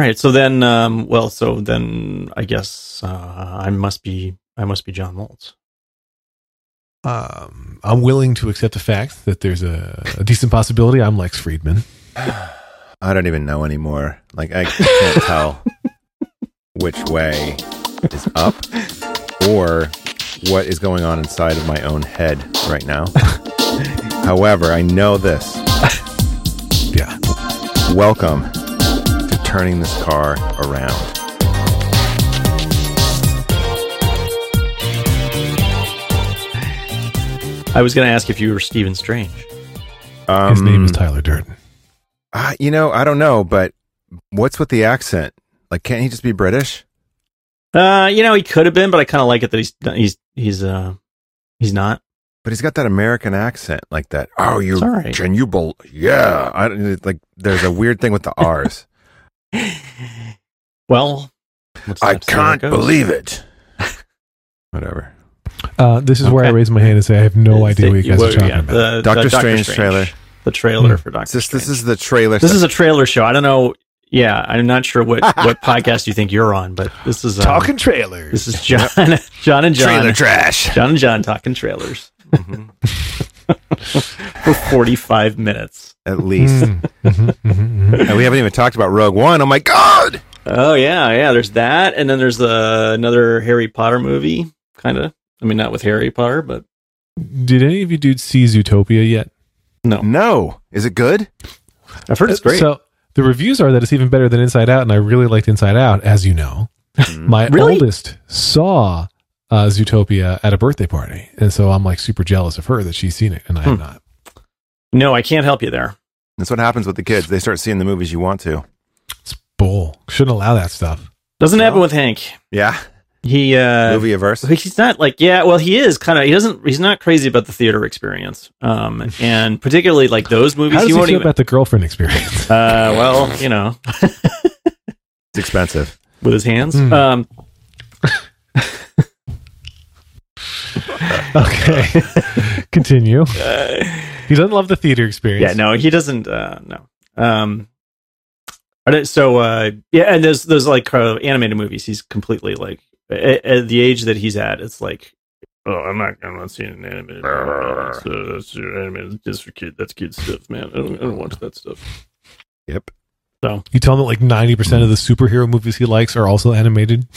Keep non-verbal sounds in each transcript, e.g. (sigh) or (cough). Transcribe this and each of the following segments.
right. So then, um, well, so then I guess uh, I must be I must be John Moltz. Um, I'm willing to accept the fact that there's a, a decent possibility I'm Lex Friedman. (sighs) I don't even know anymore. Like I can't tell (laughs) which way is up or what is going on inside of my own head right now. (laughs) However, I know this. Yeah. Welcome to turning this car around. I was going to ask if you were Stephen Strange. Um, His name is Tyler Durden. uh, you know, I don't know, but what's with the accent? Like, can't he just be British? Uh, you know, he could have been, but I kind of like it that he's he's he's uh he's not. But he's got that American accent, like that. Oh, you It's all right. can you bel Yeah, I don't like. There's a weird thing with the R's. (laughs) Well, I that? See how can't goes. believe it. (laughs) Whatever. Uh, this is where I raise my hand and say I have no It's idea the- what you guys well, are talking yeah, about. the- Doctor the Strange trailer. The trailer Hmm. for Doctor. It's just, this is the trailer. This is a trailer show. I don't know. Yeah, I'm not sure what (laughs) what podcast you think you're on, but this is um, Talking trailers. This is John, John and John, trailer trash. John and John talking trailers Mhm. (laughs) for 45 minutes. At least. Mm, mhm, mhm, mhm. and we haven't even talked about Rogue One. Oh my god! Oh yeah, yeah. There's that, and then there's uh, another Harry Potter movie, kind of. I mean, not with Harry Potter, but Did any of you dudes see Zootopia yet? no. No, is it good? I've heard it's great. So the reviews are that it's even better than Inside Out, and I really liked Inside Out, as you know. My Really? oldest saw uh, Zootopia at a birthday party, and so I'm like super jealous of her that she's seen it and I have Hmm. not. no, I can't help you there. That's what happens with the kids. They start seeing the movies you want to. It's bull. Shouldn't allow that stuff. Doesn't happen with Hank. Yeah, He uh, movie averse. he's not like yeah well he is kind of he doesn't he's not crazy about the theater experience um (laughs) and particularly like those movies How does he he won't feel even about the girlfriend experience? (laughs) uh well you know It's expensive. with his hands Hmm. um (laughs) (laughs) okay, (laughs) continue. uh, He doesn't love the theater experience. yeah no he doesn't uh no um so uh yeah and there's there's like uh, animated movies he's completely like at, at the age that he's at it's like Oh, I'm not. I'm not seeing an animated. movie. That's, uh, that's uh, animated. That's for kid. That's kid stuff, man. I don't, I don't watch that stuff. Yep. So You tell him that like ninety percent of the superhero movies he likes are also animated.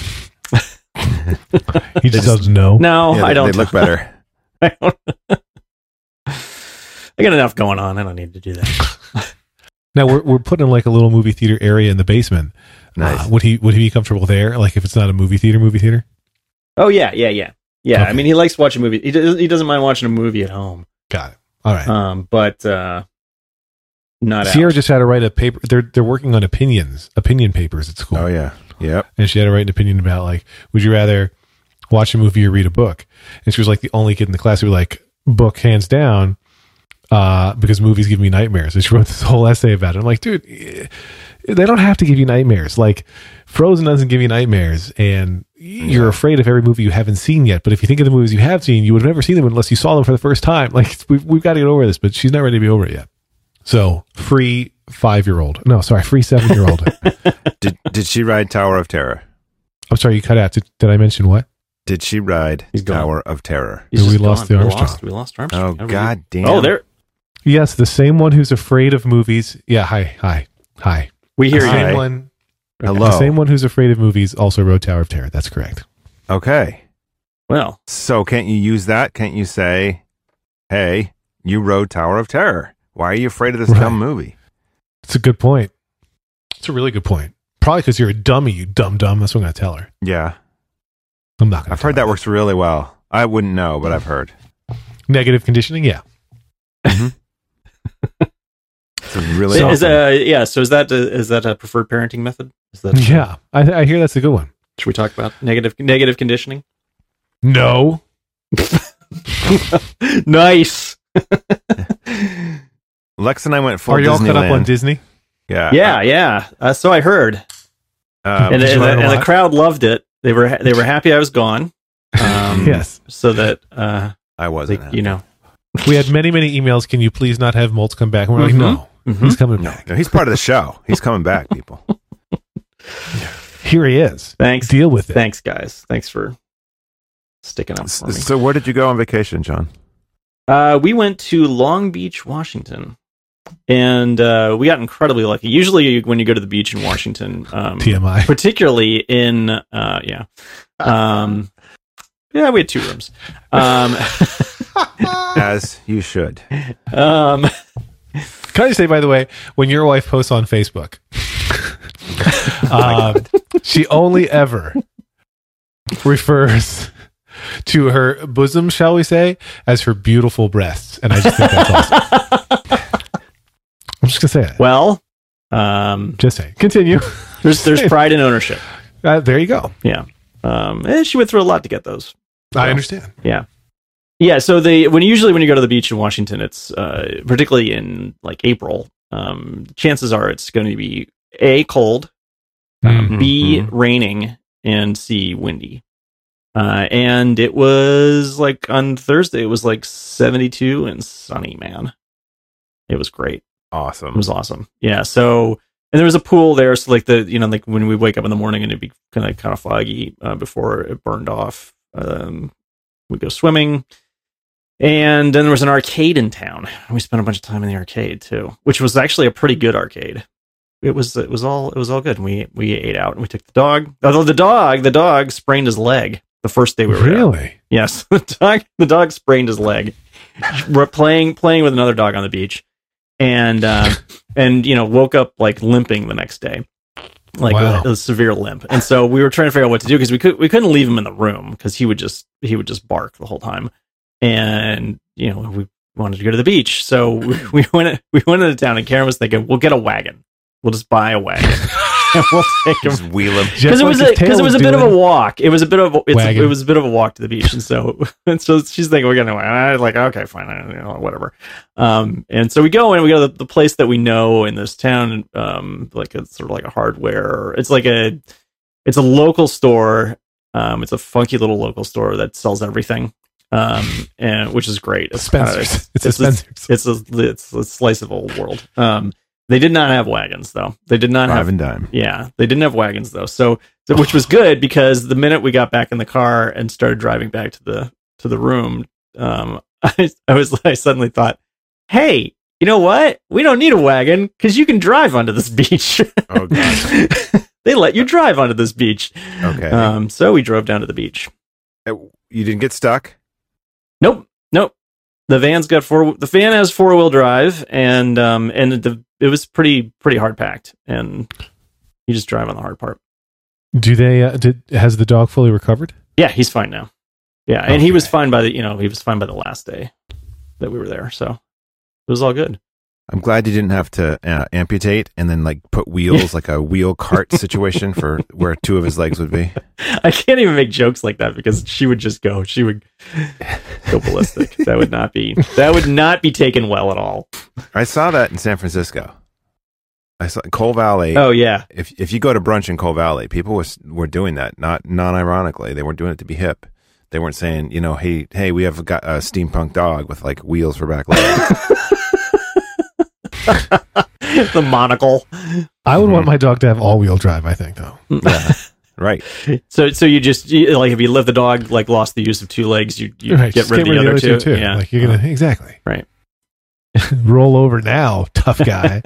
He just doesn't know. no, Yeah, I don't. They look better. (laughs) I don't. I got enough going on. I don't need to do that. (laughs) Now we're we're putting like a little movie theater area in the basement. Nice. Uh, would he would he be comfortable there? Like if it's not a movie theater, movie theater? Oh yeah, yeah, yeah, yeah. I mean, he likes watching movies. He, does, he doesn't mind watching a movie at home. Got it. All right. Um, but uh, not Sierra out. just had to write a paper. They're they're working on opinions, opinion papers at school. oh yeah. Yep. and she had to write an opinion about like, would you rather watch a movie or read a book? And she was like the only kid in the class who was like, book hands down, uh, because movies give me nightmares. And she wrote this whole essay about it. I'm like, dude, eh, they don't have to give you nightmares. Like Frozen doesn't give you nightmares, and you're afraid of every movie you haven't seen yet. But if you think of the movies you have seen, you would have never seen them unless you saw them for the first time. Like we've we've got to get over this, but she's not ready to be over it yet. So free five year old, no, sorry, free seven year old. (laughs) Did Did she ride Tower of Terror? I'm sorry, you cut out. Did, did I mention what? Did she ride He's gone. Tower of Terror? He's we just lost gone. the We Armstrong. lost, we lost oh, Armstrong. Oh How God damn! Oh, there. Yes, the same one who's afraid of movies. Yeah, hi, hi, hi. We hear the you. same Hi. one. Hello. The same one who's afraid of movies also wrote Tower of Terror. That's correct. Okay. Well, So can't you use that? Can't you say, "Hey, you rode Tower of Terror. Why are you afraid of this Right. dumb movie?" It's a good point. It's a really good point. Probably because you're a dummy, you dumb dumb. That's what I'm going to tell her. Yeah, I'm not going to. I've heard that works really well. I wouldn't know, but I've heard. Negative conditioning. Yeah. (laughs) It's a really is, is, uh, yeah. So is that uh, is that a preferred parenting method? Is that Yeah. I, I hear that's a good one. Should we talk about negative negative conditioning? No. (laughs) nice. (laughs) Lex and I went full Are you all caught up on Disney? Yeah, yeah, yeah. Uh, so I heard, Um, and, and, the, and the crowd loved it. They were they were happy I was gone. (laughs) Um, yes. So that uh, I wasn't. you know, We had many, many emails. Can you please not have Moltz come back? And we're like, Mhm. no, Mhm. he's coming no, back. no, he's part of the show. He's coming back, people. (laughs) here he is. Thanks. Deal with it. Thanks, guys. Thanks for sticking up for me. So where did you go on vacation, John? Uh, we went to Long Beach, Washington, and uh, we got incredibly lucky. Usually, when you go to the beach in Washington, um, TMI. particularly in uh, yeah, um, yeah, we had two rooms. Um, (laughs) As you should. um, Can I just say, by the way, when your wife posts on Facebook, (laughs) um, she only ever refers to her bosom, shall we say, as her beautiful breasts, and I just think that's awesome. (laughs) I'm just gonna say it. well, um, Just say. Continue. (laughs) there's there's (laughs) pride in ownership. Uh, there you go. Yeah, um, and she went through a lot to get those. I understand. Yeah, Yeah. so they when usually when you go to the beach in Washington, it's uh, particularly in like April. Um, chances are it's going to be a cold, um, Mhm. b Mhm. raining, and c windy. Uh, and it was like on Thursday, it was like seventy two and sunny. Man, it was great. It was awesome. Yeah. So and there was a pool there, so like the you know like when we wake up in the morning and it'd be kind of kind of foggy uh, before it burned off. Um, we go swimming, and then there was an arcade in town. We spent a bunch of time in the arcade too, which was actually a pretty good arcade. It was it was all it was all good. And we we ate out and we took the dog. Although the dog the dog sprained his leg the first day we were. Really? Yes, (laughs) the dog the dog sprained his leg. We're playing playing with another dog on the beach, and uh, and you know woke up like limping the next day, like Wow. a, a severe limp. And so we were trying to figure out what to do because we could we couldn't leave him in the room because he would just he would just bark the whole time, and you know we wanted to go to the beach, so we, (laughs) we went we went into town and Karen was thinking we'll get a wagon, we'll just buy a wagon. (laughs) and (laughs) we'll take him Just wheel him. Because it was because tail it was a was bit of a walk. It was a bit of a, it's a, Wagon. it was a bit of a walk to the beach, and (laughs) so and so she's thinking we're gonna. And I was like, okay, fine, I- you know, whatever. Um, and so we go and we go to the, the place that we know in this town, um, like it's sort of like a hardware. It's like a, it's a local store. Um, it's a funky little local store that sells everything. Um, and which is great. It's kinda- Spencer's. It's, a it's- Spencer's. it's a it's a slice of old world. Um, they did not have wagons though. They did not have and dime. yeah, they didn't have wagons though. So, so which was good because the minute we got back in the car and started driving back to the to the room, um, (laughs) I, I was I suddenly thought, hey, you know what? We don't need a wagon because you can drive onto this (laughs) beach. Oh, God. (laughs) they let you drive onto this beach. Okay. Um, so we drove down to the beach. Uh, you didn't get stuck? Nope, nope. The van's got four. The van has four wheel drive, and um, and the it was pretty pretty hard packed, and you just drive on the hard part. Do they? Uh, did has the dog fully recovered? Yeah, he's fine now. Yeah, and he was fine by the you know he was fine by the last day that we were there, so it was all good. I'm glad you didn't have to uh, amputate and then like put wheels, like a wheel cart situation for where two of his legs would be. (laughs) I can't even make jokes like that because she would just go, she would go ballistic. that would not be that would not be taken well at all. I saw that in San Francisco. I saw Cole Valley. Oh yeah, If if you go to brunch in Cole Valley, people was were doing that. Not non ironically, they weren't doing it to be hip. They weren't saying, you know, hey, hey, we have gu- a steampunk dog with like wheels for back legs. (laughs) (laughs) the monocle. I would want Mhm. my dog to have all wheel drive. I think though. yeah, (laughs) right. So so you just you, like if you let the dog like lost the use of two legs, you, you Right, get just rid of the other, two. too. Yeah, Like you're gonna exactly Right. (laughs) roll over now, tough guy.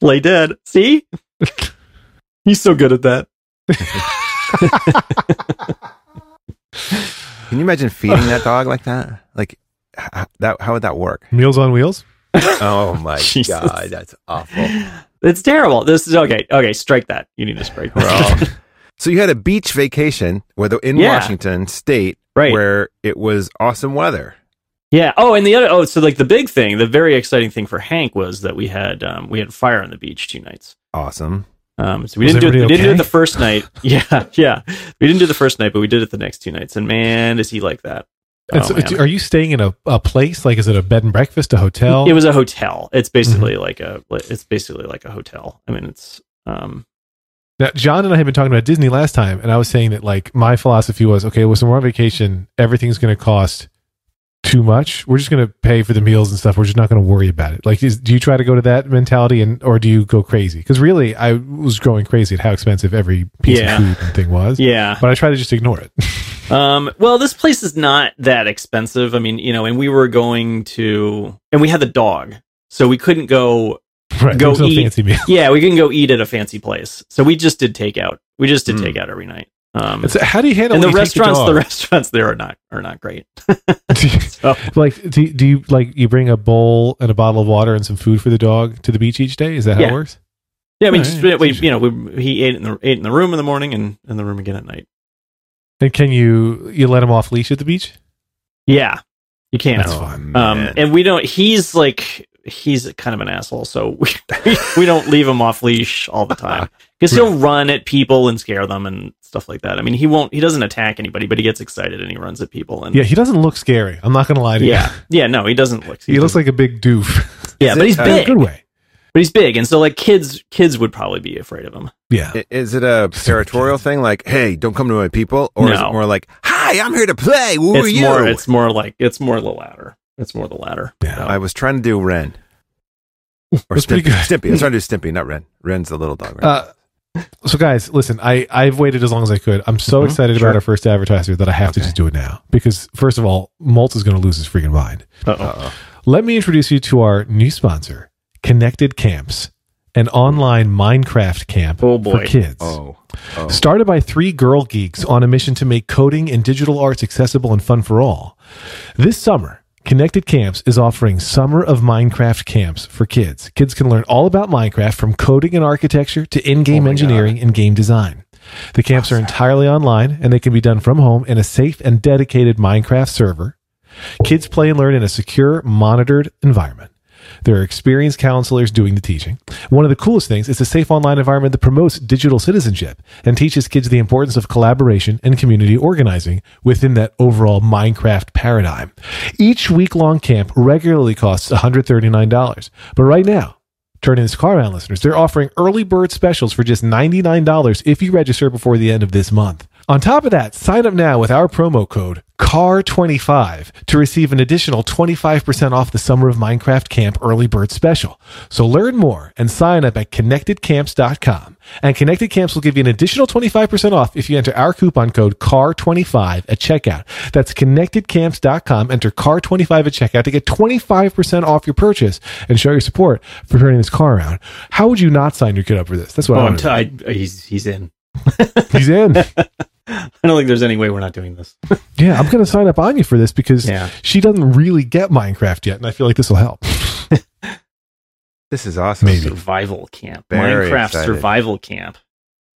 Lay dead. See, he's so good at that. Can you imagine feeding that dog like that? Like h- that? How would that work? Meals on wheels. Oh my (laughs) god, that's awful. It's terrible. This is okay. Okay, strike that. You need to strike that. So you had a beach vacation where the, in Yeah. Washington State, right. where it was awesome weather. Yeah. Oh, and the other. Oh, so like the big thing, the very exciting thing for Hank was that we had um, we had fire on the beach two nights. Awesome. Um, so we Was didn't do it. We everybody didn't do it the first night. (laughs) Yeah, yeah. We didn't do it the first night, but we did it the next two nights. And man, is he like that? And Oh, so, are you staying in a, a place? Like, is it a bed and breakfast, a hotel? It was a hotel. It's basically Mm-hmm. like a. It's basically like a hotel. I mean, it's. Um, Now, John and I had been talking about Disney last time, and I was saying that like my philosophy was okay. Well, we're on vacation, everything's going to cost too much. We're just going to pay for the meals and stuff. We're just not going to worry about it. Like, is, do you try to go to that mentality and or do you go crazy? Because really, I was going crazy at how expensive every piece Yeah. of food and thing was. Yeah. But I try to just ignore it. (laughs) Um, well, this place is not that expensive. I mean, you know, and we were going to, and we had the dog, so we couldn't go. right. Go no eat. fancy meal. Yeah, we couldn't go eat at a fancy place, so we just did takeout. We just did Mm. takeout every night. Um, It's- how do you handle and the when you take your restaurants, the dog? restaurants there are not are not great. (laughs) (laughs) So like, do, do you like you bring a bowl and a bottle of water and some food for the dog to the beach each day? Is that how Yeah. it works? yeah, I mean, Oh, just, yeah, we, you know, we, he ate in the ate in the room in the morning and in the room again at night. And can you you let him off leash at the beach? Yeah, you can't. That's fine. Um, man. and we don't. He's like he's kind of an asshole, so (laughs) we, we don't leave him off leash all the time (laughs) because he'll run at people and scare them and stuff like that. I mean, he won't. He doesn't attack anybody, but he gets excited and he runs at people. And Yeah, he doesn't look scary. I'm not going to lie to you. yeah, yeah. No, he doesn't look. Scary. He looks like a big doof yeah, Is but it, he's uh, in a big. good way. But he's big, and so like kids, kids would probably be afraid of him. Yeah. I- Is it a territorial thing? Like, hey, don't come to my people, or is No. it more like, hi, I'm here to play. Who are it's you? more. It's more like it's more the latter. It's more the latter. Yeah. I was trying to do Ren (laughs) or That's pretty Stimpy. good. Stimpy. I was trying to do (laughs) Stimpy, not Ren. Ren's the little dog. Right? Uh, so guys, listen, I I've waited as long as I could. I'm so Mhm, excited sure. about our first advertiser that I have to Okay. just do it now because first of all, Moltz is going to lose his freaking mind. Uh-oh. Uh-oh. Let me introduce you to our new sponsor, Connected Camps, an online Minecraft camp Oh, for kids. Oh. oh. Started by three girl geeks on a mission to make coding and digital arts accessible and fun for all. This summer, Connected Camps is offering Summer of Minecraft camps for kids. Kids can learn all about Minecraft from coding and architecture to in game Oh engineering and game design. The camps are entirely online and they can be done from home in a safe and dedicated Minecraft server. Kids play and learn in a secure, monitored environment. There are experienced counselors doing the teaching. One of the coolest things is a safe online environment that promotes digital citizenship and teaches kids the importance of collaboration and community organizing within that overall Minecraft paradigm. Each week long camp regularly costs $139. But right now, Turning this car around listeners, they're offering early bird specials for just $99 if you register before the end of this month. On top of that, sign up now with our promo code CAR25 to receive an additional 25% off the Summer of Minecraft Camp early bird special. So learn more and sign up at connectedcamps.com. And Connected Camps will give you an additional 25% off if you enter our coupon code CAR25 at checkout. That's connectedcamps.com. Enter CAR25 at checkout to get 25% off your purchase and show your support for turning this car around. How would you not sign your kid up for this? That's what Oh, I'm t- I, uh, he's he's in. He's in. (laughs) (laughs) I don't think there's any way we're not doing this. (laughs) Yeah, I'm going to sign up Anya for this because Yeah. she doesn't really get Minecraft yet, and I feel like this will help. (laughs) This is awesome. Maybe. Survival camp. Very Minecraft excited. survival camp.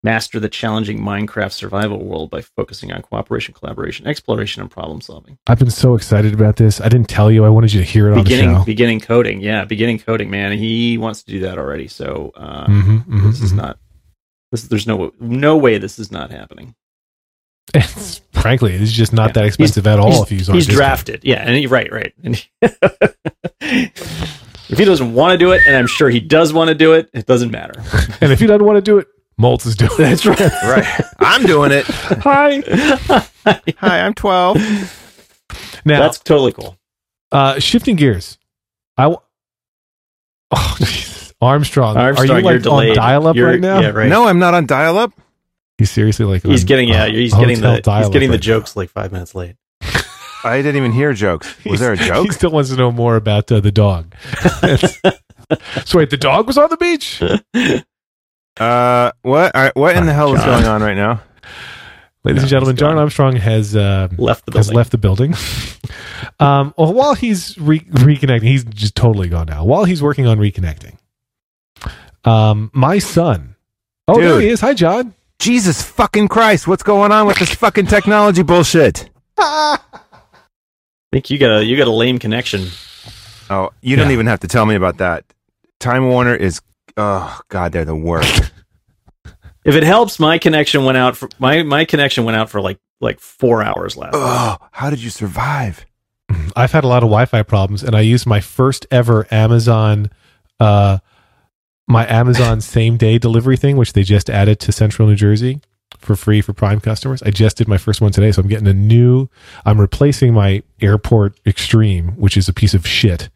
Master the challenging Minecraft survival world by focusing on cooperation, collaboration, exploration, and problem solving. I've been so excited about this. I didn't tell you. I wanted you to hear it on the beginning show. beginning coding. Yeah, beginning coding, man. He wants to do that already. So uh, Mhm, mhm, this is mhm. not this there's no no way this is not happening. It's, frankly, it's just not Yeah. that expensive at all if you use our He's discount. drafted. Yeah, and he, right, right. And he- (laughs) if he doesn't want to do it, and I'm sure he does want to do it, it doesn't matter. (laughs) And if he doesn't want to do it, Moltz is doing it. That's right. (laughs) Right. I'm doing it. Hi. Hi, I'm 12. Now, That's totally cool. uh, shifting gears. I. W- oh, Jesus. Armstrong. Armstrong, Are you like on dial up You're- right now? Yeah, right. No, I'm not on dial up. He's seriously like he's on, getting yeah, uh, he's getting the he's getting the right jokes like five minutes late. (laughs) I didn't even hear jokes. now. Was there a joke? He still wants to know more about uh, the dog. (laughs) (laughs) so wait, the dog was on the beach. Uh, what? All right, what in the hell is going on right now? Ladies No, and gentlemen, John. Armstrong has uh, Left the has building. left the building. um, well, while he's re- reconnecting, he's just totally gone now. While he's working on reconnecting, um, my son. Oh, there he is. Hi, John. Jesus fucking Christ! What's going on with this fucking technology bullshit? (laughs) I think you got a you got a lame connection. Oh, you don't Yeah. even have to tell me about that. Time Warner is. Oh God, they're the worst. (laughs) If it helps, my connection went out for my my connection went out for like like four hours last. night. oh, how did you survive? I've had a lot of Wi-Fi problems, and I used my first ever Amazon, uh, my Amazon (laughs) same day delivery thing, which they just added to Central New Jersey. for free for Prime customers. I just did my first one today, so I'm getting a new. I'm replacing my Airport Extreme, which is a piece of shit,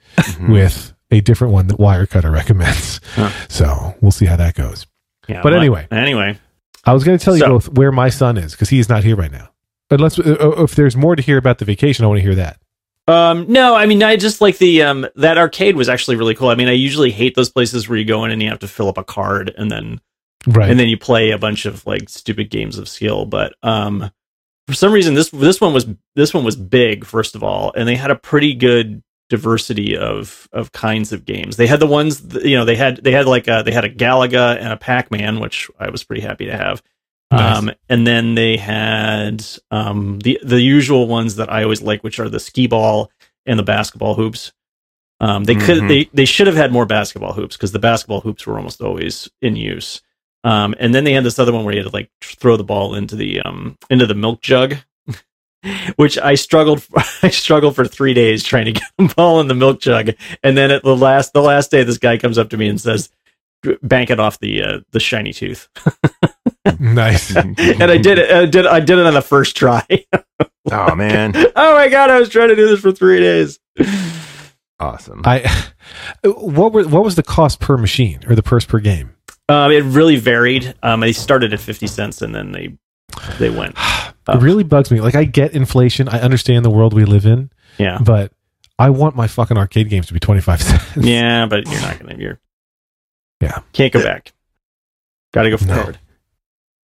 with a different one that Wirecutter recommends. Huh. So we'll see how that goes. Yeah, But anyway. anyway, I was going to tell you So- both where my son is because he is not here right now. Unless uh, if there's more to hear about the vacation, I want to hear that. Um, no, I mean, I just like the um that arcade was actually really cool. I mean, I usually hate those places where you go in and you have to fill up a card and then Right. and then you play a bunch of like stupid games of skill. But um, for some reason, this this one was this one was big first of all, and they had a pretty good diversity of of kinds of games. They had the ones that, you know they had they had like a, they had a Galaga and a Pac Man, which I was pretty happy to have. Nice. Um, and then they had um, the the usual ones that I always like, which are the skee ball and the basketball hoops. Um, they could Mhm. they they should have had more basketball hoops because the basketball hoops were almost always in use. Um, and then they had this other one where you had to like throw the ball into the um into the milk jug, (laughs) which I struggled (laughs) I struggled for three days trying to get the ball in the milk jug. And then at the last the last day, this guy comes up to me and says, "Bank it off the uh, the shiny tooth." (laughs) nice. (laughs) and I did it. I did I did it on the first try. (laughs) oh man, (laughs) oh my god! I was trying to do this for three days. awesome. I what were what was the cost per machine or the purse per game? Um, it really varied. Um, they started at fifty cents and then they they went. (sighs) It really bugs me. Like I get inflation. I understand the world we live in, Yeah, but I want my fucking arcade games to be 25 cents. yeah, but you're not gonna. You're Yeah. can't go back. Got to go forward.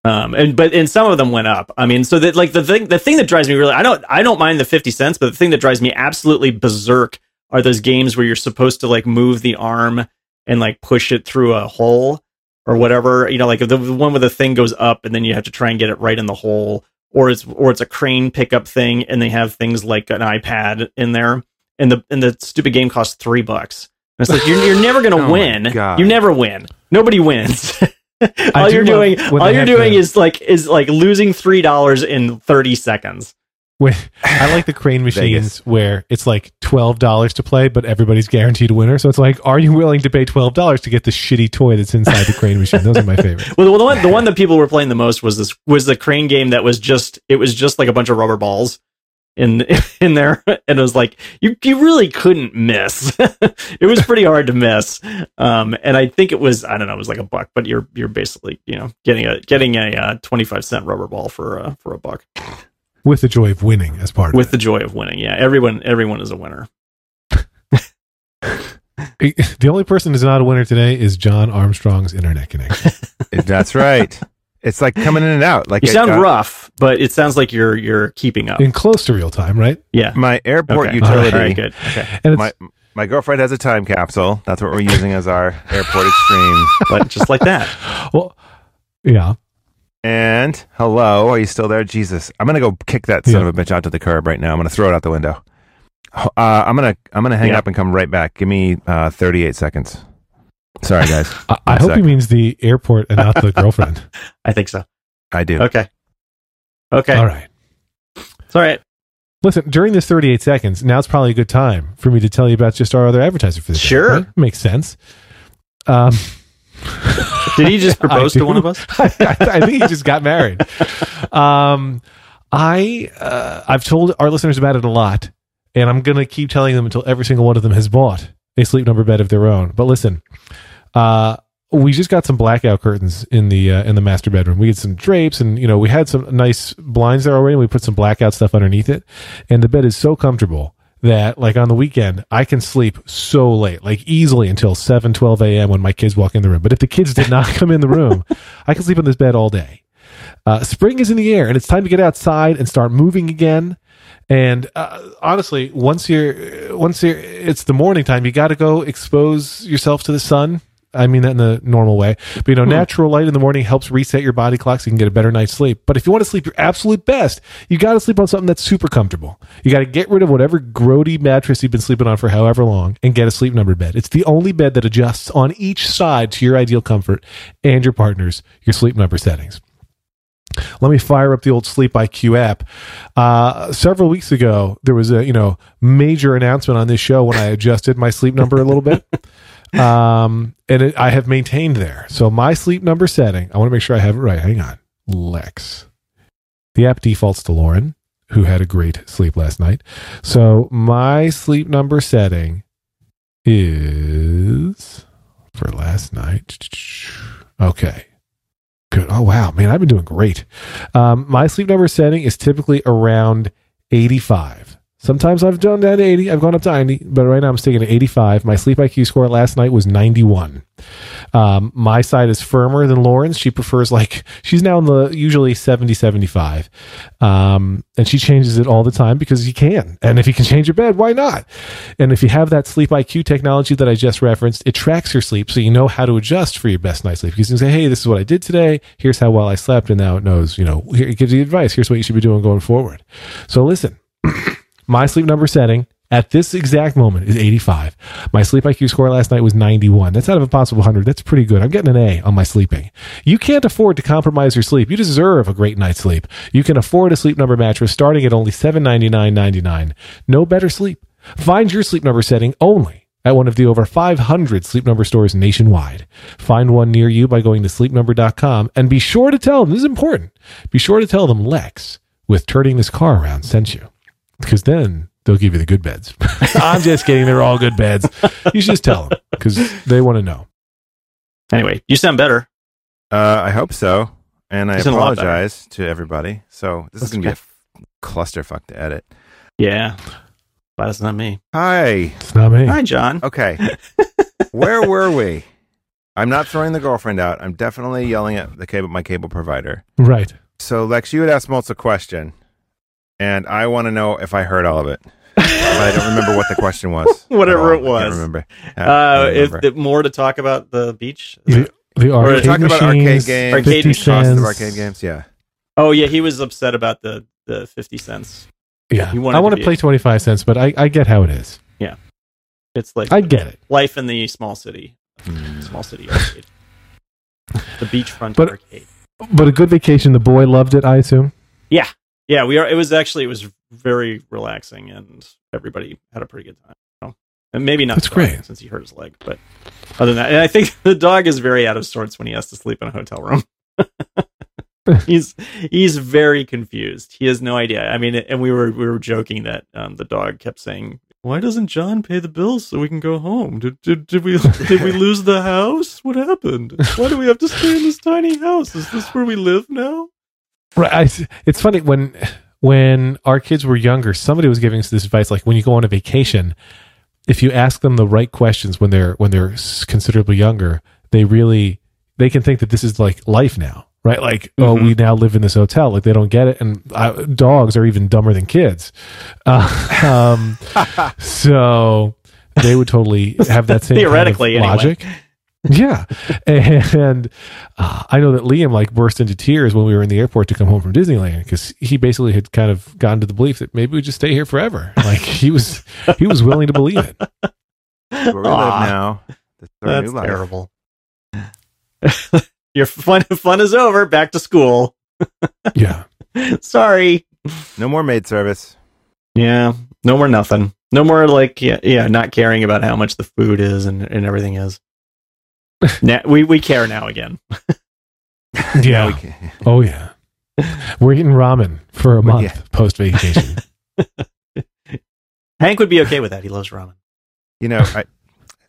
Um, and but and some of them went up. I mean, so that like the thing the thing that drives me really I don't I don't mind the fifty cents, but the thing that drives me absolutely berserk are those games where you're supposed to like move the arm and like push it through a hole or whatever. You know, like the, the one where the thing goes up and then you have to try and get it right in the hole, or it's or it's a crane pickup thing and they have things like an iPad in there, and the and the stupid game costs three bucks. And it's like you're you're never gonna (laughs) Oh win. You never win. Nobody wins. (laughs) (laughs) all do you're doing, all you're doing the- is like is like losing three dollars in thirty seconds. I like the crane (laughs) machines where it's like twelve dollars to play, but everybody's guaranteed a winner. So it's like, are you willing to pay twelve dollars to get the shitty toy that's inside the crane machine? Those are my favorites. (laughs) Well, the one the one that people were playing the most was this was the crane game that was just it was just like a bunch of rubber balls in (laughs) in there, and it was like you you really couldn't miss. (laughs) it was pretty hard to miss, um, and I think it was I don't know it was like a buck, but you're you're basically you know getting a getting a uh, twenty five cent rubber ball for uh, for a buck With the joy of winning as part of with it. the joy of winning. Yeah, everyone everyone is a winner. (laughs) the only person who's not a winner today is John Armstrong's internet connection. That's right. It's like coming in and out. Like You it sound got- rough, but it sounds like you're you're keeping up. in close to real time, right? Yeah. My airport Okay. utility. All right. Good. Okay. And it's My my girlfriend has a time capsule. That's what we're using as our (laughs) airport extreme. But just like that. (laughs) well, yeah. And hello, are you still there? Jesus, I'm gonna go kick that son Yeah. of a bitch out to the curb right now. I'm gonna throw it out the window. Uh, I'm gonna I'm gonna hang Yeah. up and come right back. Give me uh, 38 seconds. Sorry, guys. I, I hope he means the airport and not the (laughs) girlfriend. I think so. I do. Okay. Okay. All right. It's all right. Listen, during this 38 seconds, now it's probably a good time for me to tell you about just our other advertiser for the day. Sure. right? Makes sense. Um, (laughs) Did he just (laughs) propose to one of us? I, I think he just got married. Um, I uh, I've told our listeners about it a lot, and I'm gonna keep telling them until every single one of them has bought a sleep number bed of their own. But listen, uh, we just got some blackout curtains in the uh, in the master bedroom. We had some drapes, and you know we had some nice blinds there already. And we put some blackout stuff underneath it, and the bed is so comfortable that like on the weekend I can sleep so late, like easily until 7, 12 a.m. when my kids walk in the room. But if the kids did not (laughs) come in the room, I can sleep on this bed all day. Uh, spring is in the air, and it's time to get outside and start moving again. And uh, honestly, once you're once you're it's the morning time, you got to go expose yourself to the sun. I mean that in the normal way, but you know, natural light in the morning helps reset your body clock so you can get a better night's sleep. But if you want to sleep your absolute best, you got to sleep on something that's super comfortable. You got to get rid of whatever grody mattress you've been sleeping on for however long and get a sleep number bed. It's the only bed that adjusts on each side to your ideal comfort and your partner's your sleep number settings. Let me fire up the old Sleep IQ app. Uh, several weeks ago, there was a you know major announcement on this show when I adjusted my sleep number a little bit, (laughs) um, and it, I have maintained there. So my sleep number setting, I want to make sure I have it right. Hang on, Lex. The app defaults to Lauren, who had a great sleep last night. So my sleep number setting is for last night. Okay. Good. Oh wow, man, I've been doing great. Um, my sleep number setting is typically around 85. Sometimes I've done that 80. I've gone up to 90, but right now I'm sticking at 85. My sleep IQ score last night was 91. Um, my side is firmer than Lauren's. She prefers like, (laughs) she's now in the usually 70, 75. Um, and she changes it all the time because you can. And if you can change your bed, why not? And if you have that sleep IQ technology that I just referenced, it tracks your sleep so you know how to adjust for your best night's sleep. because You can say, hey, this is what I did today. Here's how well I slept. And now it knows, you know, here, it gives you advice. Here's what you should be doing going forward. So listen. (clears throat) My sleep number setting at this exact moment is 85. My sleep IQ score last night was 91. That's out of a possible 100. That's pretty good. I'm getting an A on my sleeping. You can't afford to compromise your sleep. You deserve a great night's sleep. You can afford a sleep number mattress starting at only $799.99. No better sleep. Find your sleep number setting only at one of the over 500 sleep number stores nationwide. Find one near you by going to sleepnumber.com and be sure to tell them, this is important, be sure to tell them Lex with turning this car around sent you because then they'll give you the good beds. (laughs) I'm just kidding. They're all good beds. You should just tell them because they want to know. Anyway, you sound better. Uh, I hope so. And I You sound a lot better. apologize to everybody. So this is going to be a clusterfuck to edit. Yeah. But it's not me. Hi. It's not me. Hi, John. Okay. Where were we? I'm not throwing the girlfriend out. I'm definitely yelling at the cable, my cable provider. Right. So, Lex, you had asked Moltz a question, and I want to know if I heard all of it. but I don't remember what the question was. (laughs) Whatever at all. it I can't was. remember. I Uh, don't if remember. more to talk about the beach. The, the We're arcade talking about arcade games, Arcade 50 machines. cost of arcade games, yeah. Oh yeah, he was upset about the the fifty cents. Yeah. He wanted I want to to play 25 cents, but I, I get how it is. Yeah, it's like I get it. life in the small city, Hmm. small city arcade, the beachfront But- arcade. But a good vacation. The boy loved it, I assume. Yeah, we are. It was actually it was very relaxing, and everybody had a pretty good time. So, and maybe not That's dog, great. since he hurt his leg, but other than that, and I think (laughs) the dog is very out of sorts when he has to sleep in a hotel room. (laughs) he's he's very confused. He has no idea. I mean, and we were we were joking that um, the dog kept saying, "Why doesn't John pay the bills so we can go home? Did did, did we (laughs) did we lose the house? What happened? Why do we have to stay in this tiny house? Is this where we live now?" Right. I, it's funny when when our kids were younger, somebody was giving us this advice like when you go on a vacation, if you ask them the right questions when they're when they're considerably younger, they really they can think that this is like life now, right? Like, oh, Mhm. we now live in this hotel. Like they don't get it, and uh, dogs are even dumber than kids. Uh, um, (laughs) so they would totally have that same kind of Theoretically, anyway. Logic. Yeah, and uh, I know that Liam like burst into tears when we were in the airport to come home from Disneyland because he basically had kind of gotten to the belief that maybe we just stay here forever. Like he was, he was willing to believe it. Where we live now. This is our That's terrible. (laughs) Your fun fun is over. Back to school. (laughs) Yeah, Sorry. No more maid service. Yeah. No more nothing. No more like yeah, yeah, not caring about how much the food is and, and everything is. Now, we we care now again. (laughs) yeah. We can- Oh yeah, we're eating ramen for a month yeah. post vacation. (laughs) Hank would be okay with that. He loves ramen. You know, I,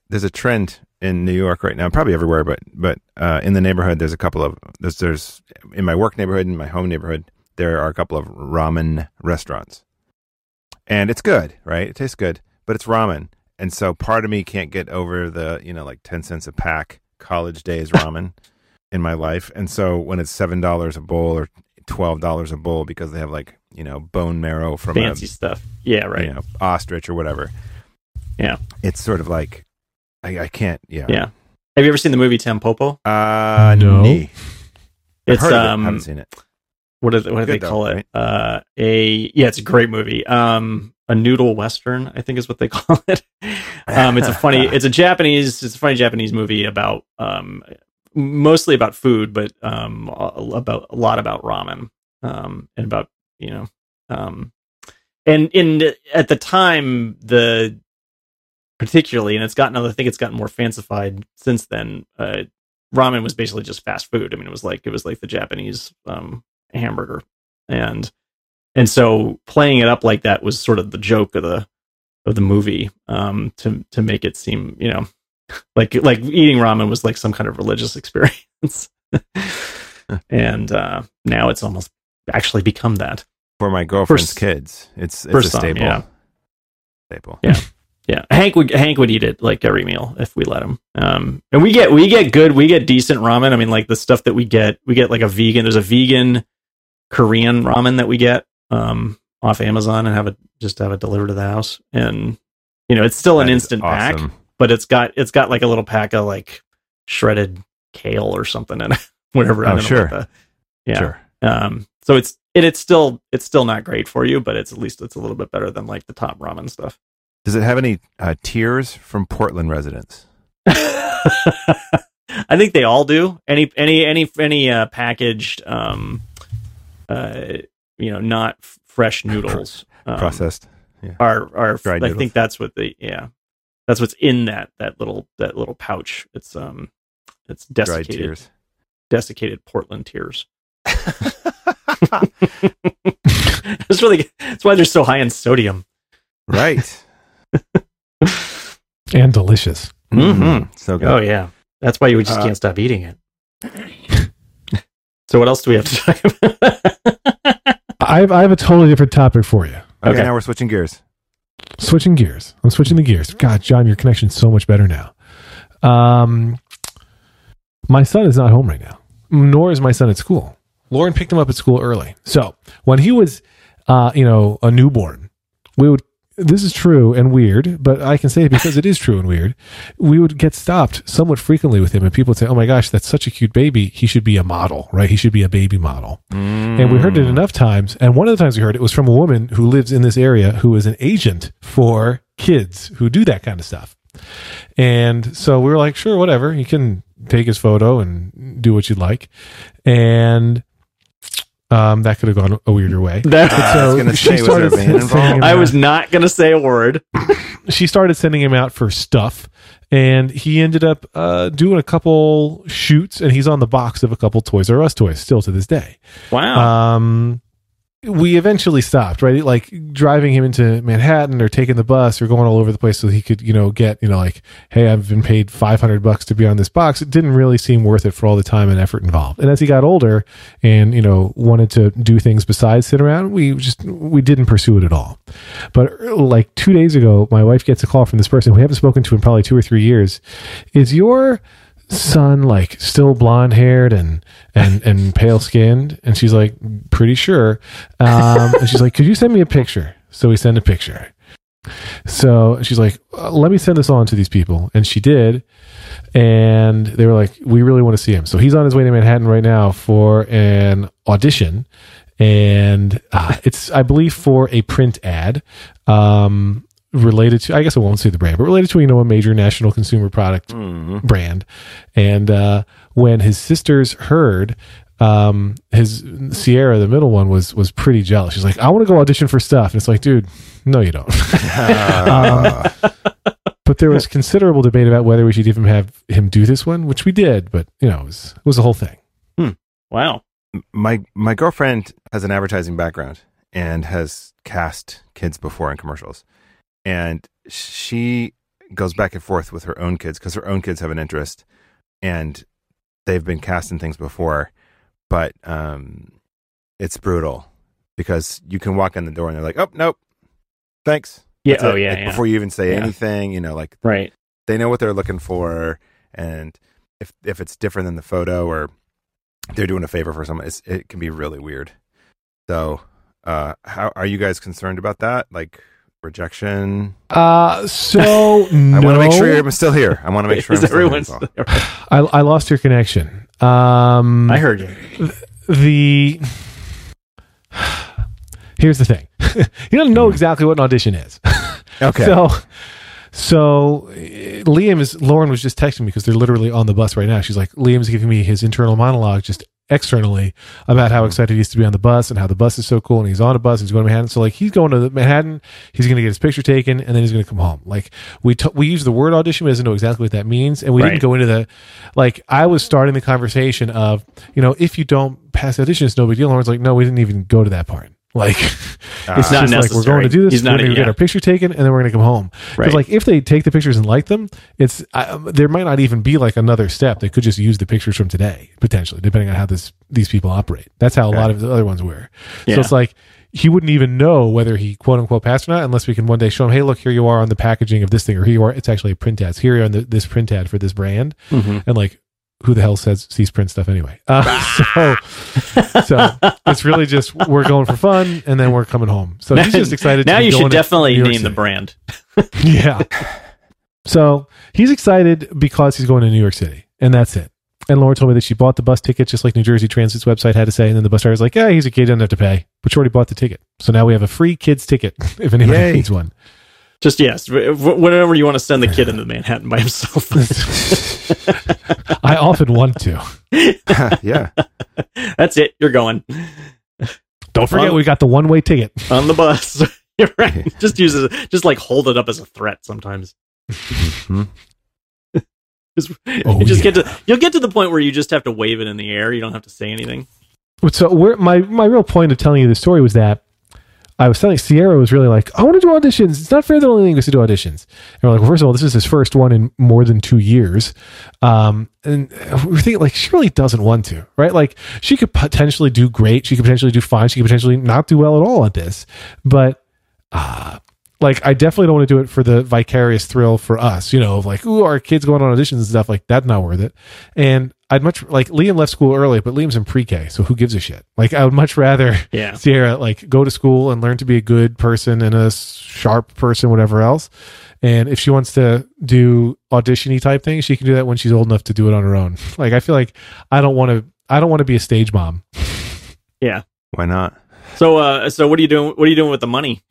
there's a trend in New York right now, probably everywhere, but but uh, in the neighborhood, there's a couple of there's there's in my work neighborhood, in my home neighborhood, there are a couple of ramen restaurants, and it's good, right? It tastes good, but it's ramen, and so part of me can't get over the you know like ten cents a pack college days (laughs) ramen in my life, and so when it's seven dollars a bowl or twelve dollars a bowl because they have like you know bone marrow from a Fancy stuff. Yeah, right. you know, ostrich or whatever. Yeah. It's sort of like I, I can't. Yeah. Yeah. Have you ever seen the movie Tampopo? Uh, No. nee. I've It's heard of it, um haven't seen it. what do they, what do they Good though, call it? right? Uh, a yeah, it's a great movie. Um, a noodle western, I think is what they (laughs) call it. Um, it's a funny, (laughs) it's a Japanese, it's a funny Japanese movie about um, mostly about food, but um, about a lot about ramen, um, and about you know, um, and in at the time the particularly, and it's gotten, I think it's gotten more fancified since then. Uh, ramen was basically just fast food. I mean, it was like it was like the Japanese um, hamburger, and and so playing it up like that was sort of the joke of the of the movie um, to to make it seem you know (laughs) like like eating ramen was like some kind of religious (laughs) experience, (laughs) and uh, now it's almost actually become that. For my girlfriend's s- kids, it's it's a staple. yeah. Staple. Yeah. Yeah, Hank would Hank would eat it like every meal if we let him. Um, and we get we get good, we get decent ramen. I mean, like the stuff that we get, we get like a vegan. There's a vegan Korean ramen that we get um off Amazon and have it just have it delivered to the house. And you know, it's still an That is instant pack, but it's got it's got like a little pack of like shredded kale or something in it. (laughs) Whatever. Oh, sure. the- yeah. Sure. Um. So it's it, it's still it's still not great for you, but it's at least it's a little bit better than like the top ramen stuff. Does it have any uh, tears from Portland residents? (laughs) I think they all do. Any any any any uh, packaged, um, uh, you know, not f- fresh (laughs) noodles um, Processed. are are. Dried I noodles. think that's what the yeah, that's what's in that that little that little pouch. It's um, it's desiccated tears. desiccated Portland tears. (laughs) That's really that's why they're so high in sodium. right. (laughs) and delicious. Mhm. So good. Oh yeah, that's why you just Uh, can't stop eating it. so what else do we have to talk about? I have, I have a totally different topic for you. okay, now we're switching gears. Switching gears. I'm switching the gears. God, John, your connection's so much better now. Um, my son is not home right now, nor is my son at school. Lauren picked him up at school early. So when he was, uh, you know, a newborn, we would. This is true and weird, but I can say it because it is true and weird. We would get stopped somewhat frequently with him, and people would say, "Oh my gosh, that's such a cute baby. He should be a model, right? He should be a baby model." And we heard it mm. enough times. And one of the times we heard it was from a woman who lives in this area who is an agent for kids who do that kind of stuff. And so we were like, sure, whatever. You can take his photo and do what you'd like. And um, that could have gone a weirder way. (laughs) That- Uh, I So was going to she say, was started sending involved? him I out- was not going to say a word. (laughs) she started sending him out for stuff and he ended up uh, doing a couple shoots and he's on the box of a couple toys r us toys still to this day Wow. um we eventually stopped right? Like driving him into manhattan or taking the bus or going all over the place so he could you know get you know like hey i've been paid 500 bucks to be on this box. It didn't really seem worth it for all the time and effort involved. And as he got older and you know wanted to do things besides sit around we just we didn't pursue it at all. But like two days ago my wife gets a call from this person we haven't spoken to in probably two or three years. Is your son like still blonde haired and and and pale skinned and she's like pretty sure. Um and she's like could you send me a picture? So we send a picture. So she's like uh, let me send this on to these people. And she did. And they were like we really want to see him. So he's on his way to manhattan right now for an audition. And uh, it's i believe for a print ad. Um related to i guess i won't say the brand but related to you know a major national consumer product Mhm. brand. And uh, when his sisters heard, um, his Sierra, the middle one, was was pretty jealous. She's like, "I want to go audition for stuff," and it's like, "Dude, no, you don't." Uh, (laughs) but there was considerable debate about whether we should even have him do this one, which we did. But you know, it was it was a whole thing. wow. my my girlfriend has an advertising background and has cast kids before in commercials and she goes back and forth with her own kids because her own kids have an interest and they've been cast in things before but um it's brutal because you can walk in the door and they're like oh nope thanks Yeah. That's Oh yeah. Like, yeah. before you even say Yeah. anything you know like right. they know what they're looking for and if if it's different than the photo or they're doing a favor for someone it's, it can be really weird so uh how are you guys concerned about that like rejection Uh, so no. (laughs) i want to make sure i'm still here i want to make (laughs) sure Is I'm still here, everyone's? Paul. I, I lost your connection. Um, I heard you. the here's the thing (laughs) you don't know exactly what an audition is okay so so liam is lauren was just texting me because they're literally on the bus right now she's like liam's giving me his internal monologue just externally about how mm-hmm. excited he is to be on the bus and how the bus is so cool and he's on a bus he's going to Manhattan. So like he's going to Manhattan he's going to get his picture taken and then he's going to come home. Like we t- we use the word audition but doesn't know exactly what that means and we Right. didn't go into the like I was starting the conversation of you know if you don't pass the audition it's no big deal. And Lauren's like no we didn't even go to that part. Like (laughs) it's not just like we're going to do this He's we're going to yeah. get our picture taken and then we're going to come home because Right. like if they take the pictures and like them it's I, there might not even be like another step they could just use the pictures from today potentially depending on how this these people operate that's how a lot of the other ones were Yeah. so it's like he wouldn't even know whether he quote unquote passed or not unless we can one day show him hey look here you are on the packaging of this thing or here you are it's actually a print ad here you are on the, this print ad for this brand Mhm. and like who the hell says sees print stuff anyway uh, (laughs) so so it's really just we're going for fun and then we're coming home so he's just (laughs) excited now to be you going should definitely New York name the brand. (laughs) Yeah. So he's excited because he's going to New York City, and that's it. And Lauren told me that she bought the bus ticket just like New Jersey Transit's website had to say, and then the bus driver was like, "Yeah, he's a kid, doesn't have to pay." But she already bought the ticket, so now we have a free kids ticket if anybody Yay. needs one. Just yes, wh- wh- whenever you want to send the kid into Manhattan by himself. (laughs) (laughs) I often want to. (laughs) yeah. That's it. You're going Don't forget, Um, we got the one way ticket. on the bus. You're right. Just use it. Just like hold it up as a threat sometimes. Mhm. Just, Oh, you just yeah. get to you'll get to the point where you just have to wave it in the air. You don't have to say anything. So where, my my real point of telling you the story was that I was telling Sierra was really like, I want to do auditions. It's not fair that only gets to do auditions. And we're like, well, first of all, this is his first one in more than two years. Um, and we're thinking like she really doesn't want to, right? Like she could potentially do great. She could potentially do fine. She could potentially not do well at all at this. But uh like I definitely don't want to do it for the vicarious thrill for us, you know, of like, ooh, our kids going on auditions and stuff like that's not worth it. And I'd much like Liam left school early, but Liam's in pre-K, so who gives a shit? Like I would much rather (laughs) Yeah. (laughs) Sierra like go to school and learn to be a good person and a sharp person, whatever else. And if she wants to do auditiony type things, she can do that when she's old enough to do it on her own. (laughs) Like I feel like I don't want to. I don't want to be a stage mom. Yeah. Why not? So uh so what are you doing what are you doing with the money?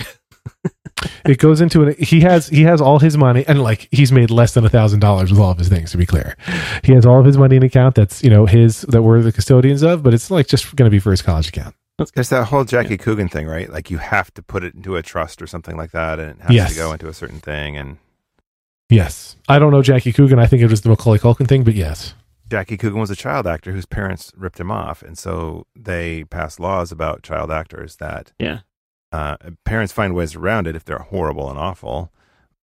It goes into an. He has he has all his money and like he's made less than a thousand dollars with all of his things. To be clear, he has all of his money in an account that's you know his that we're the custodians of, but it's like just going to be for his college account. There's that whole Jackie Coogan thing, right? Like you have to put it into a trust or something like that, and it has Yes. to go into a certain thing. And Yes, I don't know Jackie Coogan. I think it was the Macaulay Culkin thing, but yes, Jackie Coogan was a child actor whose parents ripped him off, and so they passed laws about child actors that Yeah. Uh, parents find ways around it if they're horrible and awful,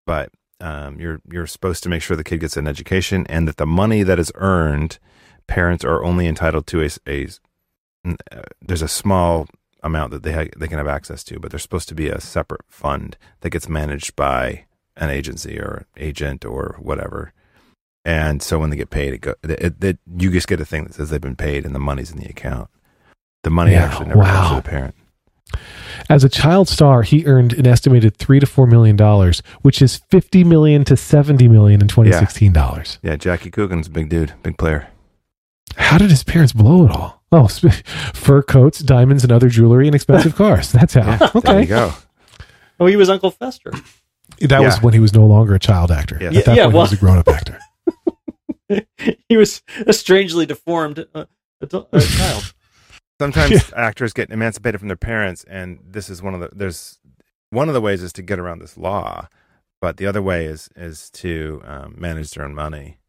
but um, you're you're supposed to make sure the kid gets an education and that the money that is earned, parents are only entitled to a uh, there's a small amount that they ha- they can have access to, but there's supposed to be a separate fund that gets managed by an agency or agent or whatever. And so when they get paid, it go, it, it, it- you just get a thing that says they've been paid and the money's in the account. The money Yeah, actually never goes wow. to the parent. As a child star, he earned an estimated three to four million dollars, which is fifty million to seventy million in twenty sixteen dollars. Yeah, Jackie Coogan's a big dude, big player. How did his parents blow it all? Oh, sp- (laughs) fur coats, diamonds, and other jewelry, and expensive (laughs) cars. That's how. Yeah, (laughs) There you go. Oh, he was Uncle Fester. that was when he was no longer a child actor. Yeah. At that Yeah, point, well- he was a grown-up actor. he was a strangely deformed uh, adult, uh, child. Sometimes actors get emancipated from their parents, and this is one of the there's one of the ways is to get around this law, but the other way is is to um, manage their own money.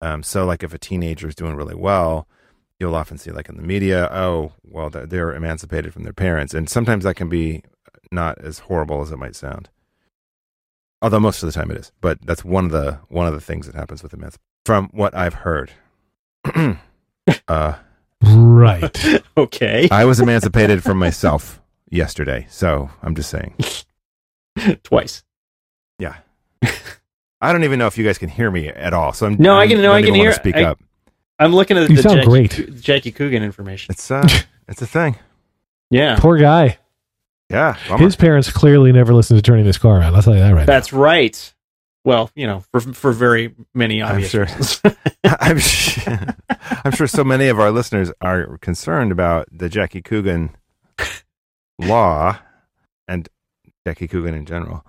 Um, so, like if a teenager is doing really well, you'll often see like in the media, oh, well, they're, they're emancipated from their parents, and sometimes that can be not as horrible as it might sound. Although most of the time it is, but that's one of the one of the things that happens with emancipation. From what I've heard, (clears throat) uh, Right. (laughs) Okay. I was emancipated from myself yesterday, so I'm just saying. (laughs) Twice. Yeah. I don't even know if you guys can hear me at all. So I'm No, I I'm- can- no, I can hear- Speak I- up. I'm looking at You the sound Jackie, great. Jackie Coogan information. It's uh, (laughs) it's a thing. Yeah. Poor guy. Yeah. bummer. His parents clearly never listened to turning this car around. I'll tell you that right. That's right. Well, you know, for for very many I'm obvious sure. reasons. (laughs) (laughs) I'm sure, I'm sure so many of our listeners are concerned about the Jackie Coogan law and Jackie Coogan in general.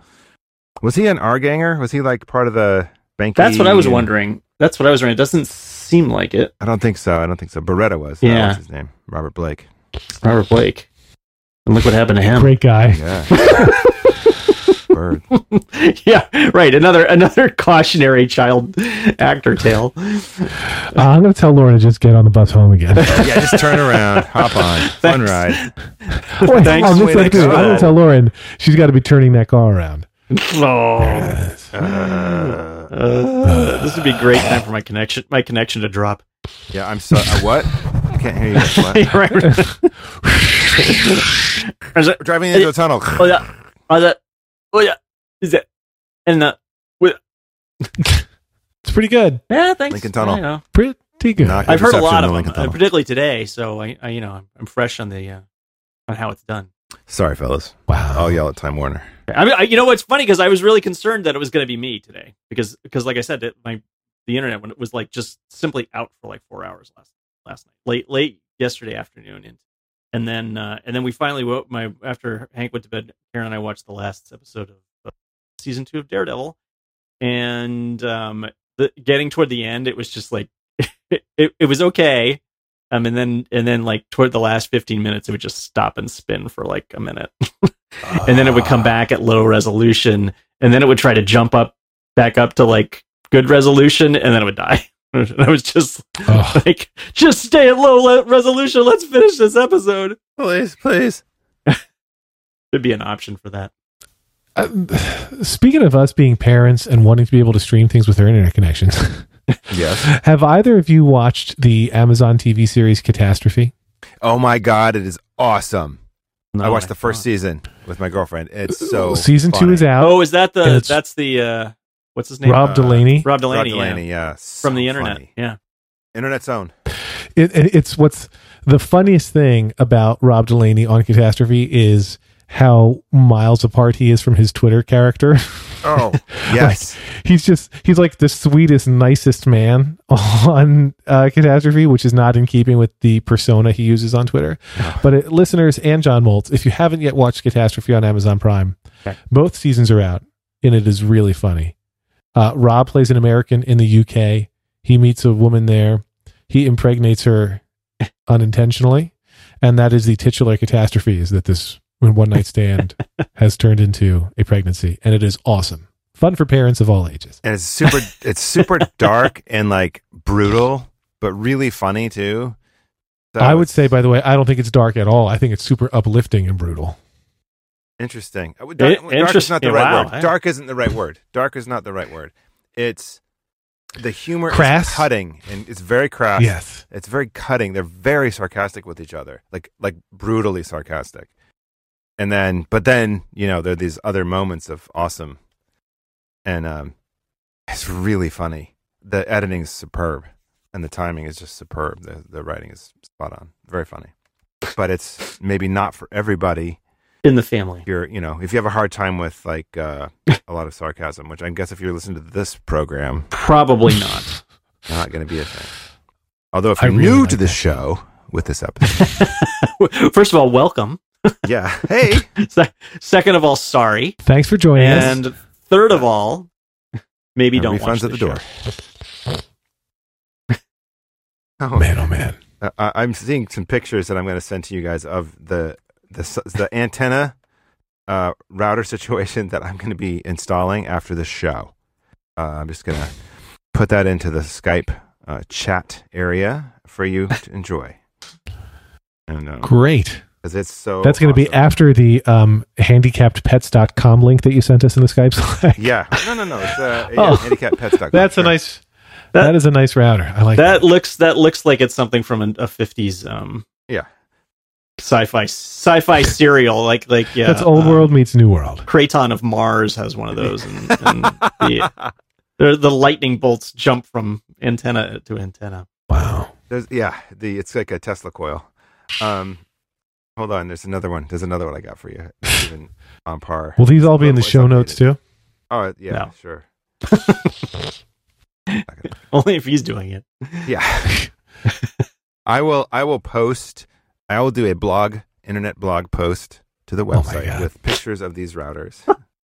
Was he an Our Ganger? Was he like part of the bank? That's what I was wondering. That's what I was wondering. It doesn't seem like it. I don't think so. I don't think so. Baretta was. That Yeah. was his name. Robert Blake. Robert Blake. And look what happened to him. Great guy. Yeah. (laughs) Bird. (laughs) yeah, right. Another another cautionary child actor tale. Uh, I'm going to tell Lauren to just get on the bus home again. (laughs) Yeah, just turn around, hop on, (laughs) fun ride. Wait, Thanks. I'm, just Way to gonna go. I'm going to tell Lauren she's got to be turning that car around. Oh, Uh, uh, this would be a great time for my connection my connection to drop. yeah, I'm so. Uh, what? I can't hear you. What? right. Is it- driving into a tunnel. oh yeah, oh that, oh yeah, is that, and the, (laughs) It's pretty good. yeah, thanks. Lincoln Tunnel. You know, Pretty good. I've heard a lot in of them, Lincoln uh, Tunnel. particularly today. So I, I, you know, I'm, I'm fresh on the, uh, on how it's done. Sorry, fellas. Wow. I'll yell at Time Warner. I mean, I, you know what's funny because I was really concerned that it was going to be me today because because like I said, that my the internet when it was like just simply out for like four hours last last night, late late yesterday afternoon, and and then uh, and then we finally woke my after Hank went to bed. Karen and I watched the last episode of uh, season two of Daredevil, and um, the, getting toward the end, it was just like (laughs) it, it, it was okay. Um, and then and then like toward the last 15 minutes, it would just stop and spin for like a minute (laughs) and then it would come back at low resolution and then it would try to jump up back up to like good resolution and then it would die and (laughs) i was just Ugh. (laughs) like just stay at low le- resolution let's finish this episode Please, please. (laughs) there'd be an option for that Uh, speaking of us being parents and wanting to be able to stream things with our internet connections, Yes. have either of you watched the Amazon TV series Catastrophe? Oh my God, it is awesome. No, I watched the first thought- season with my girlfriend. It's so Season two is out. oh is that the that's the uh what's his name Rob uh, Delaney. rob Delaney. Rob delaney, Delaney, yeah. yeah. from the internet funny. yeah Internet's own. It, it- it's what's the funniest thing about Rob Delaney on Catastrophe is how miles apart he is from his Twitter character. (laughs) Oh, (laughs) yes. he's just he's like the sweetest, nicest man (laughs) on uh, Catastrophe, which is not in keeping with the persona he uses on Twitter. But it, listeners and John Moltz, if you haven't yet watched Catastrophe on Amazon Prime, Okay. both seasons are out, and it is really funny. Uh, Rob plays an American in the UK. He meets a woman there. He impregnates her unintentionally, and that is the titular catastrophe: is that this one night stand (laughs) has turned into a pregnancy, and it is awesome. Fun for parents of all ages. and it's super (laughs) it's super dark and like brutal, but really funny too. So I would say, by the way, I don't think it's dark at all. I think it's super uplifting and brutal. Interesting. Would- Dark, I- dark is not the yeah, right wow, word. Dark isn't the right word. Dark is not the right word. It's the humor Crass? is cutting and it's very crass. Yes. It's very cutting. They're very sarcastic with each other, like like brutally sarcastic. And then, but then you know there are these other moments of awesome, and um, it's really funny. The editing is superb, and the timing is just superb. The the writing is spot on. Very funny, but it's maybe not for everybody. In the family you're you know if you have a hard time with like uh, (laughs) a lot of sarcasm, which I guess if you're listening to this program, probably (laughs) not not going to be a thing. Although if you're really new like to this that. show with this (laughs) episode. first of all welcome Yeah. Hey. Second of all sorry Thanks for joining us. and third of all maybe And don't refunds watch at the door. Oh, Man, oh man. Uh, I'm seeing some pictures that I'm going to send to you guys of the the the antenna uh, router situation that I'm going to be installing after the show. Uh, I'm just going to put that into the Skype uh, chat area for you to enjoy. And uh, Great. because it's so That's going to be after the um, handicappedpets.com link that you sent us in the Skype Slack. yeah no no no it's uh, (laughs) Oh. handicappedpets.com. (laughs) That's Sure. a nice. That- that is a nice router. I like that. that looks that looks like it's something from a, a 50s um Yeah. Sci-fi sci-fi serial like like yeah That's old uh, world meets new world. Kraton of Mars has one of those and, and the, the the lightning bolts jump from antenna to antenna Wow. There's yeah, the it's like a Tesla coil. Um, hold on, there's another one. There's another one I got for you. (laughs) Even on par. Will these all be in the It's show notes too? Oh yeah, No. sure. (laughs) only if he's doing it Yeah, (laughs) I will. I will post. I will do a blog, internet blog post to the Oh website God. with pictures of these routers,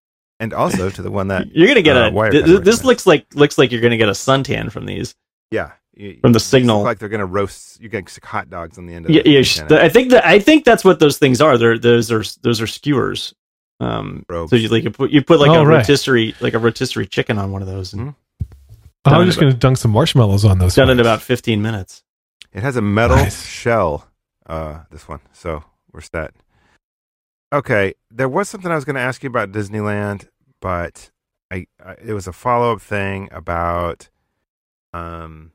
(laughs) and also to the one that (laughs) you're gonna get uh, a Wirecard th- th- this looks like looks like you're gonna get a suntan from these Yeah. You- From the signal. look like they're gonna roast. You get hot dogs on the end of Yeah, yeah. sh- antenna. I think that I think that's what those things are. They're those are those are skewers. Um, Robes. so you like you put you put like Oh, a right. rotisserie like a rotisserie chicken on one of those and Mhm. I'm just in going to dunk some marshmallows on those. done in about fifteen minutes. It has a metal Nice. shell. Uh, this one. So we're set. Okay, there was something I was going to ask you about Disneyland, but I, I it was a follow up thing about um.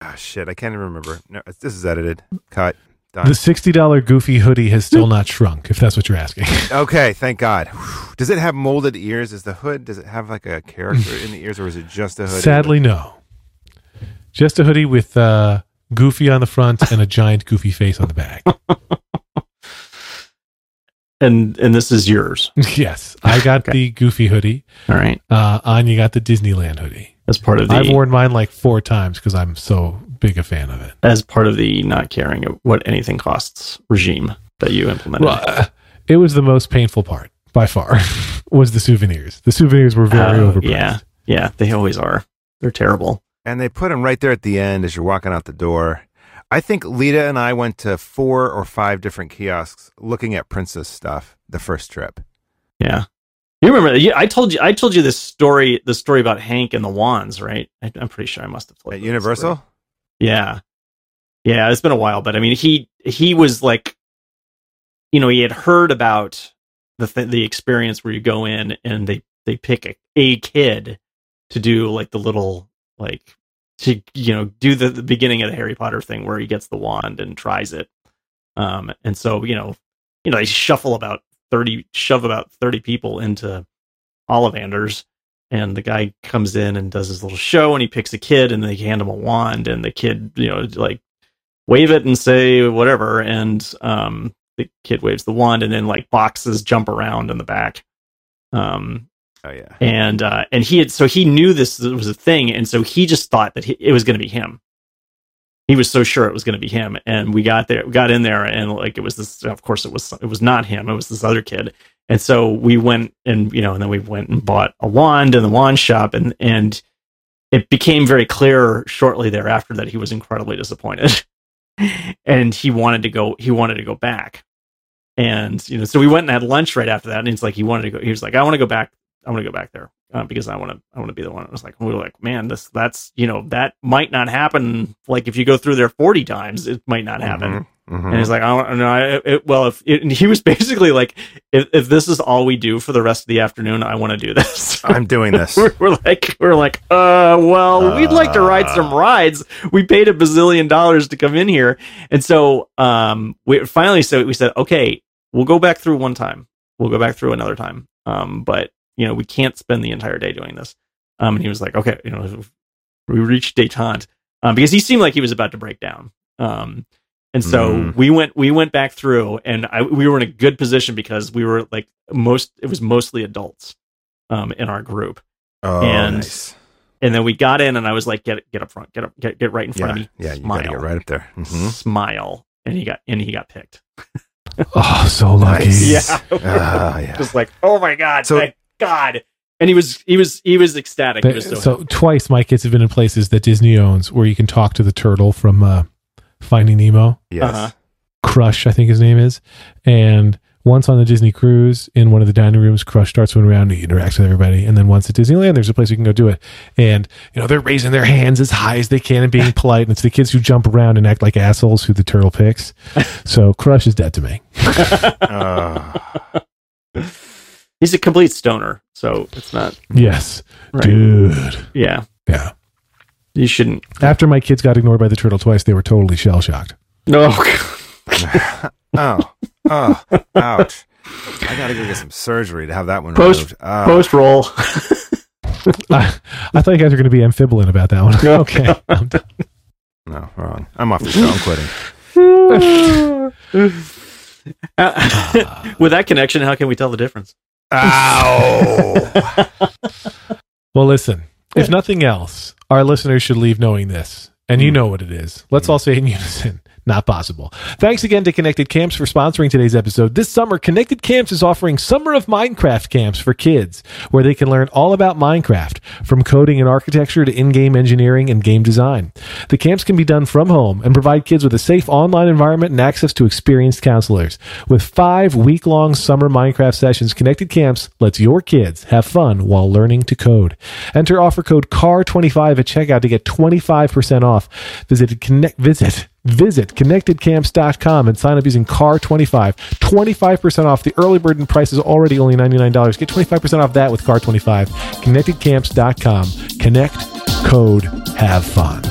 Ah, shit, I can't even remember. No, this is edited. Cut. Done. The sixty dollar Goofy hoodie has still (laughs) not shrunk. If that's what you're asking. (laughs) Okay, thank God. Does it have molded ears? Is the hood? Does it have like a character in the ears, or is it just a hood? Sadly, no. Just a hoodie with uh, Goofy on the front and a giant Goofy face on the back. (laughs) And and this is yours. (laughs) yes, I (laughs) got Okay. the Goofy hoodie. All right, Uh, Anya got the Disneyland hoodie. as part of the I've worn mine like four times because I'm so big a fan of it. as part of the not caring what anything costs regime that you implemented. Well, uh, it was the most painful part by far. was the souvenirs? The souvenirs were very Oh, overpriced. Yeah, yeah, they always are. They're terrible. And they put them right there at the end as you're walking out the door. I think Lita and I went to four or five different kiosks looking at princess stuff the first trip. Yeah. You remember? yeah, I told you. I told you this story. The story about Hank and the wands, right? I, I'm pretty sure I must have told At this story. Universal? Yeah, yeah. It's been a while, but I mean, he he was like, you know, he had heard about the th- the experience where you go in and they they pick a, a kid to do like the little like to you know do the, the beginning of the Harry Potter thing where he gets the wand and tries it. Um, and so you know, you know, they shuffle about thirty, shove about thirty people into Ollivanders, and the guy comes in and does his little show, and he picks a kid, and they hand him a wand, and the kid, you know, like wave it and say whatever, and um, the kid waves the wand, and then like boxes jump around in the back. Um, Oh yeah. and uh, and he had so he knew this was a thing, and so he just thought that he, it was going to be him. He was so sure it was going to be him, and we got there, we got in there, and like it was this. Of course, it was it was not him. It was this other kid, and so we went and you know, and then we went and bought a wand in the wand shop, and and it became very clear shortly thereafter that he was incredibly disappointed, (laughs) and he wanted to go. He wanted to go back, and you know, so we went and had lunch right after that, and he's like, he wanted to go. He was like, I want to go back I want to go back there uh, because I want to. I want to be the one. I was like, we were like, man, this that's you know that might not happen. Like if you go through there forty times, it might not happen. Mhm, mhm. And he's like, I don't know. Well, if it, and he was (laughs) basically like, if, if this is all we do for the rest of the afternoon, I want to do this. (laughs) I'm doing this. we're, we're like, we're like, uh, well, we'd like to ride some rides. We paid a bazillion dollars to come in here, and so um, we finally so we said, okay, we'll go back through one time. We'll go back through another time. Um, but you know, we can't spend the entire day doing this. Um, and he was like, okay, you know, we reached detente um, because he seemed like he was about to break down. Um, and so Mm. we went we went back through, and I, we were in a good position because we were like most it was mostly adults um, in our group. oh, and- nice. And then we got in, and I was like, "Get get up front, get up, get get right in front Yeah, of me, yeah, you gotta get right up there. Mhm. smile." And he got and he got picked. Oh, so lucky. Nice. (laughs) Yeah, Ah, yeah. (laughs) just like, oh my god, So- thank God. And he was he was he was ecstatic. He was so, so twice my kids have been in places that Disney owns where you can talk to the turtle from uh, Finding Nemo. Yes. Uh-huh. Crush, I think his name is. And once on the Disney cruise, in one of the dining rooms, Crush starts swimming around. He interacts with everybody. And then once at Disneyland, there's a place we can go do it. And, you know, they're raising their hands as high as they can and being (laughs) polite. And it's the kids who jump around and act like assholes who the turtle picks. (laughs) So Crush is dead to me. (laughs) Ah. He's a complete stoner. So it's not Yes. right. Dude. Yeah, Yeah. you shouldn't. After my kids got ignored by the turtle twice, they were totally shell shocked. No, (laughs) oh, oh, ouch! I gotta go get some surgery to have that one Post- removed. Ah. post roll. (laughs) I, I thought you guys were going to be amphibian about that one. (laughs) okay. I'm done. no, wrong. I'm off the show. I'm quitting. Uh, With that connection, how can we tell the difference? Ow! (laughs) Well, listen, if nothing else, our listeners should leave knowing this. And you hmm. know what it is. Let's hmm. all say in unison Not possible. Thanks again to Connected Camps for sponsoring today's episode. This summer, Connected Camps is offering Summer of Minecraft camps for kids, where they can learn all about Minecraft, from coding and architecture to in-game engineering and game design. The camps can be done from home and provide kids with a safe online environment and access to experienced counselors. With five week-long summer Minecraft sessions, Connected Camps lets your kids have fun while learning to code. Enter offer code CAR25 at checkout to get 25% off. Visit connect visit Visit connectedcamps.com and sign up using CAR25. 25% off. The early bird price is already only $99. Get 25% off that with CAR25. Connectedcamps.com. Connect, code, have fun.